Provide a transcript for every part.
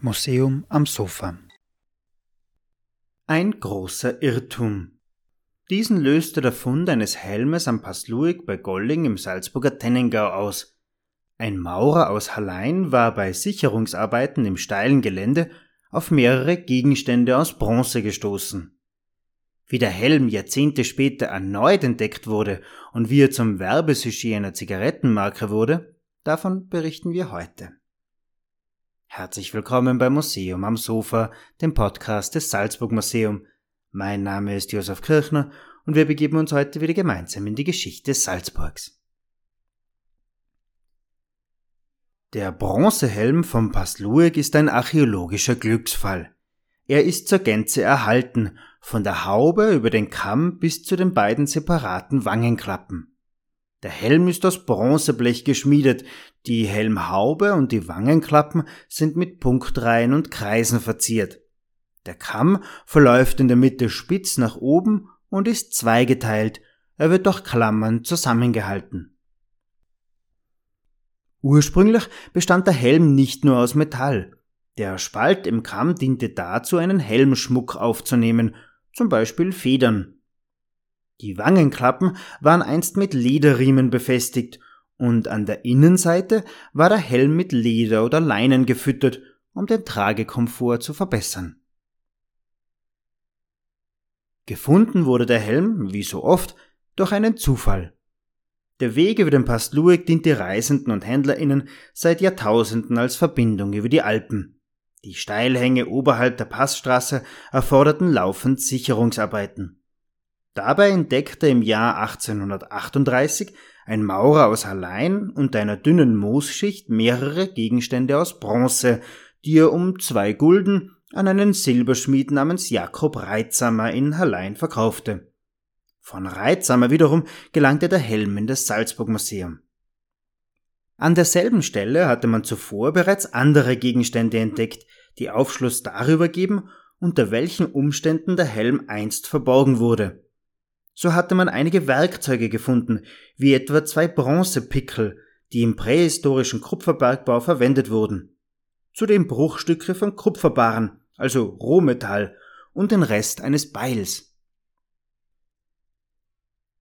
Museum am Sofa Ein großer Irrtum. Diesen löste der Fund eines Helmes am Pass Luig bei Golling im Salzburger Tennengau aus. Ein Maurer aus Hallein war bei Sicherungsarbeiten im steilen Gelände auf mehrere Gegenstände aus Bronze gestoßen. Wie der Helm Jahrzehnte später erneut entdeckt wurde und wie er zum Werbesujet einer Zigarettenmarke wurde, davon berichten wir heute. Herzlich willkommen beim Museum am Sofa, dem Podcast des Salzburg Museum. Mein Name ist Josef Kirchner und wir begeben uns heute wieder gemeinsam in die Geschichte Salzburgs. Der Bronzehelm vom Paslueg ist ein archäologischer Glücksfall. Er ist zur Gänze erhalten, von der Haube über den Kamm bis zu den beiden separaten Wangenklappen. Der Helm ist aus Bronzeblech geschmiedet, die Helmhaube und die Wangenklappen sind mit Punktreihen und Kreisen verziert. Der Kamm verläuft in der Mitte spitz nach oben und ist zweigeteilt, er wird durch Klammern zusammengehalten. Ursprünglich bestand der Helm nicht nur aus Metall. Der Spalt im Kamm diente dazu, einen Helmschmuck aufzunehmen, zum Beispiel Federn. Die Wangenklappen waren einst mit Lederriemen befestigt und an der Innenseite war der Helm mit Leder oder Leinen gefüttert, um den Tragekomfort zu verbessern. Gefunden wurde der Helm, wie so oft, durch einen Zufall. Der Weg über den Pass Lueg diente Reisenden und HändlerInnen seit Jahrtausenden als Verbindung über die Alpen. Die Steilhänge oberhalb der Passstraße erforderten laufend Sicherungsarbeiten. Dabei entdeckte im Jahr 1838 ein Maurer aus Hallein unter einer dünnen Moosschicht mehrere Gegenstände aus Bronze, die er um zwei Gulden an einen Silberschmied namens Jakob Reitsamer in Hallein verkaufte. Von Reitsamer wiederum gelangte der Helm in das Salzburg Museum. An derselben Stelle hatte man zuvor bereits andere Gegenstände entdeckt, die Aufschluss darüber geben, unter welchen Umständen der Helm einst verborgen wurde. So hatte man einige Werkzeuge gefunden, wie etwa zwei Bronzepickel, die im prähistorischen Kupferbergbau verwendet wurden. Zudem Bruchstücke von Kupferbarren, also Rohmetall, und den Rest eines Beils.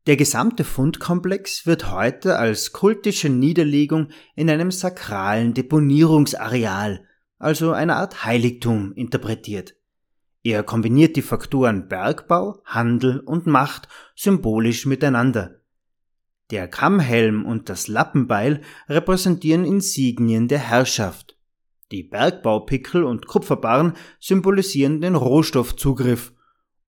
Der gesamte Fundkomplex wird heute als kultische Niederlegung in einem sakralen Deponierungsareal, also einer Art Heiligtum, interpretiert. Er kombiniert die Faktoren Bergbau, Handel und Macht symbolisch miteinander. Der Kammhelm und das Lappenbeil repräsentieren Insignien der Herrschaft. Die Bergbaupickel und Kupferbarren symbolisieren den Rohstoffzugriff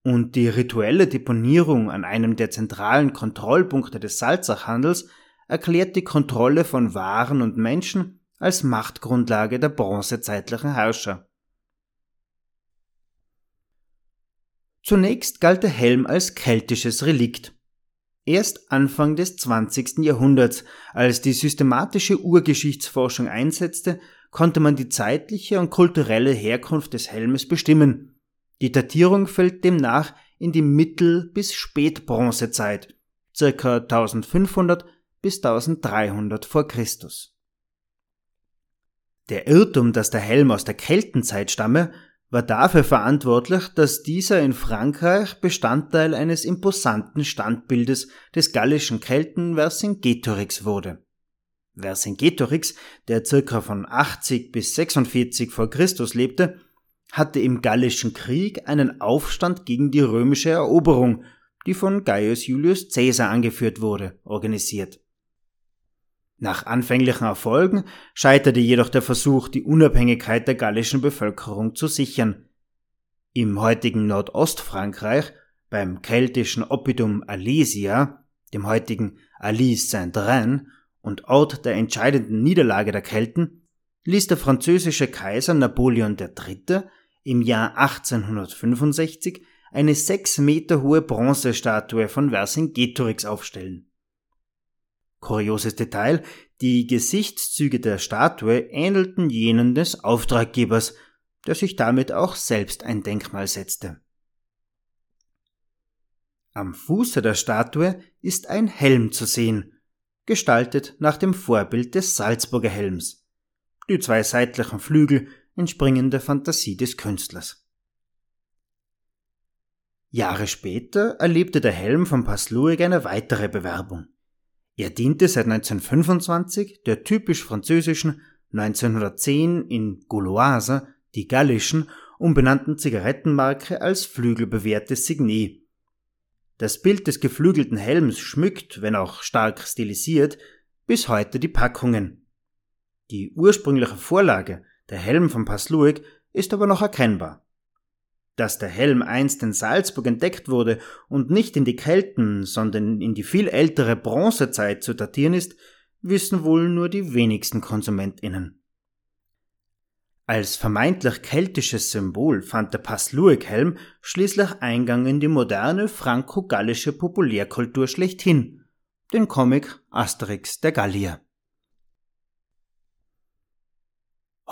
und die rituelle Deponierung an einem der zentralen Kontrollpunkte des Salzachhandels erklärt die Kontrolle von Waren und Menschen als Machtgrundlage der bronzezeitlichen Herrscher. Zunächst galt der Helm als keltisches Relikt. Erst Anfang des 20. Jahrhunderts, als die systematische Urgeschichtsforschung einsetzte, konnte man die zeitliche und kulturelle Herkunft des Helmes bestimmen. Die Datierung fällt demnach in die Mittel- bis Spätbronzezeit, circa 1500 bis 1300 vor Christus. Der Irrtum, dass der Helm aus der Keltenzeit stamme, war dafür verantwortlich, dass dieser in Frankreich Bestandteil eines imposanten Standbildes des gallischen Kelten Vercingetorix wurde. Vercingetorix, der circa von 80 bis 46 vor Christus lebte, hatte im Gallischen Krieg einen Aufstand gegen die römische Eroberung, die von Gaius Julius Caesar angeführt wurde, organisiert. Nach anfänglichen Erfolgen scheiterte jedoch der Versuch, die Unabhängigkeit der gallischen Bevölkerung zu sichern. Im heutigen Nordostfrankreich, beim keltischen Oppidum Alesia, dem heutigen Alice Saint-Reine und Ort der entscheidenden Niederlage der Kelten, ließ der französische Kaiser Napoleon III. im Jahr 1865 eine sechs Meter hohe Bronzestatue von Vercingetorix aufstellen. Kurioses Detail, die Gesichtszüge der Statue ähnelten jenen des Auftraggebers, der sich damit auch selbst ein Denkmal setzte. Am Fuße der Statue ist ein Helm zu sehen, gestaltet nach dem Vorbild des Salzburger Helms. Die zwei seitlichen Flügel entspringen der Fantasie des Künstlers. Jahre später erlebte der Helm von Pasluig eine weitere Bewerbung. Er diente seit 1925 der typisch französischen 1910 in Gauloise, die gallischen, umbenannten Zigarettenmarke als flügelbewehrtes Signet. Das Bild des geflügelten Helms schmückt, wenn auch stark stilisiert, bis heute die Packungen. Die ursprüngliche Vorlage, der Helm von Pasluig, ist aber noch erkennbar. Dass der Helm einst in Salzburg entdeckt wurde und nicht in die Kelten, sondern in die viel ältere Bronzezeit zu datieren ist, wissen wohl nur die wenigsten KonsumentInnen. Als vermeintlich keltisches Symbol fand der Pasluik-Helm schließlich Eingang in die moderne franco-gallische Populärkultur schlechthin, den Comic Asterix der Gallier.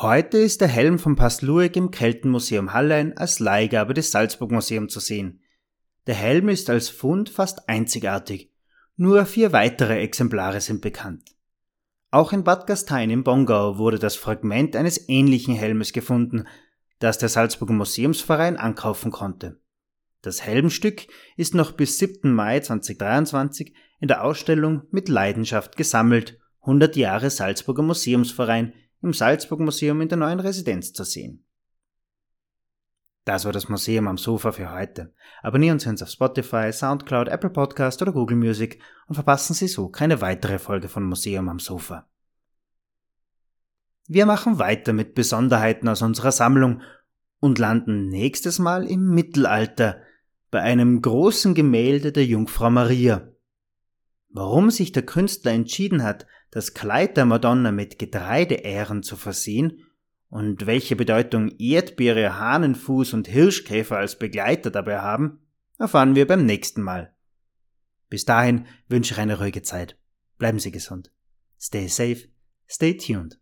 Heute ist der Helm von Pasluik im Keltenmuseum Hallein als Leihgabe des Salzburg Museum zu sehen. Der Helm ist als Fund fast einzigartig. Nur vier weitere Exemplare sind bekannt. Auch in Bad Gastein im Bongau wurde das Fragment eines ähnlichen Helmes gefunden, das der Salzburger Museumsverein ankaufen konnte. Das Helmstück ist noch bis 7. Mai 2023 in der Ausstellung mit Leidenschaft gesammelt 100 Jahre Salzburger Museumsverein im Salzburg Museum in der neuen Residenz zu sehen. Das war das Museum am Sofa für heute. Abonnieren Sie uns auf Spotify, Soundcloud, Apple Podcast oder Google Music und verpassen Sie so keine weitere Folge von Museum am Sofa. Wir machen weiter mit Besonderheiten aus unserer Sammlung und landen nächstes Mal im Mittelalter bei einem großen Gemälde der Jungfrau Maria. Warum sich der Künstler entschieden hat, das Kleid der Madonna mit Getreideähren zu versehen und welche Bedeutung Erdbeere, Hahnenfuß und Hirschkäfer als Begleiter dabei haben, erfahren wir beim nächsten Mal. Bis dahin wünsche ich eine ruhige Zeit. Bleiben Sie gesund. Stay safe, stay tuned.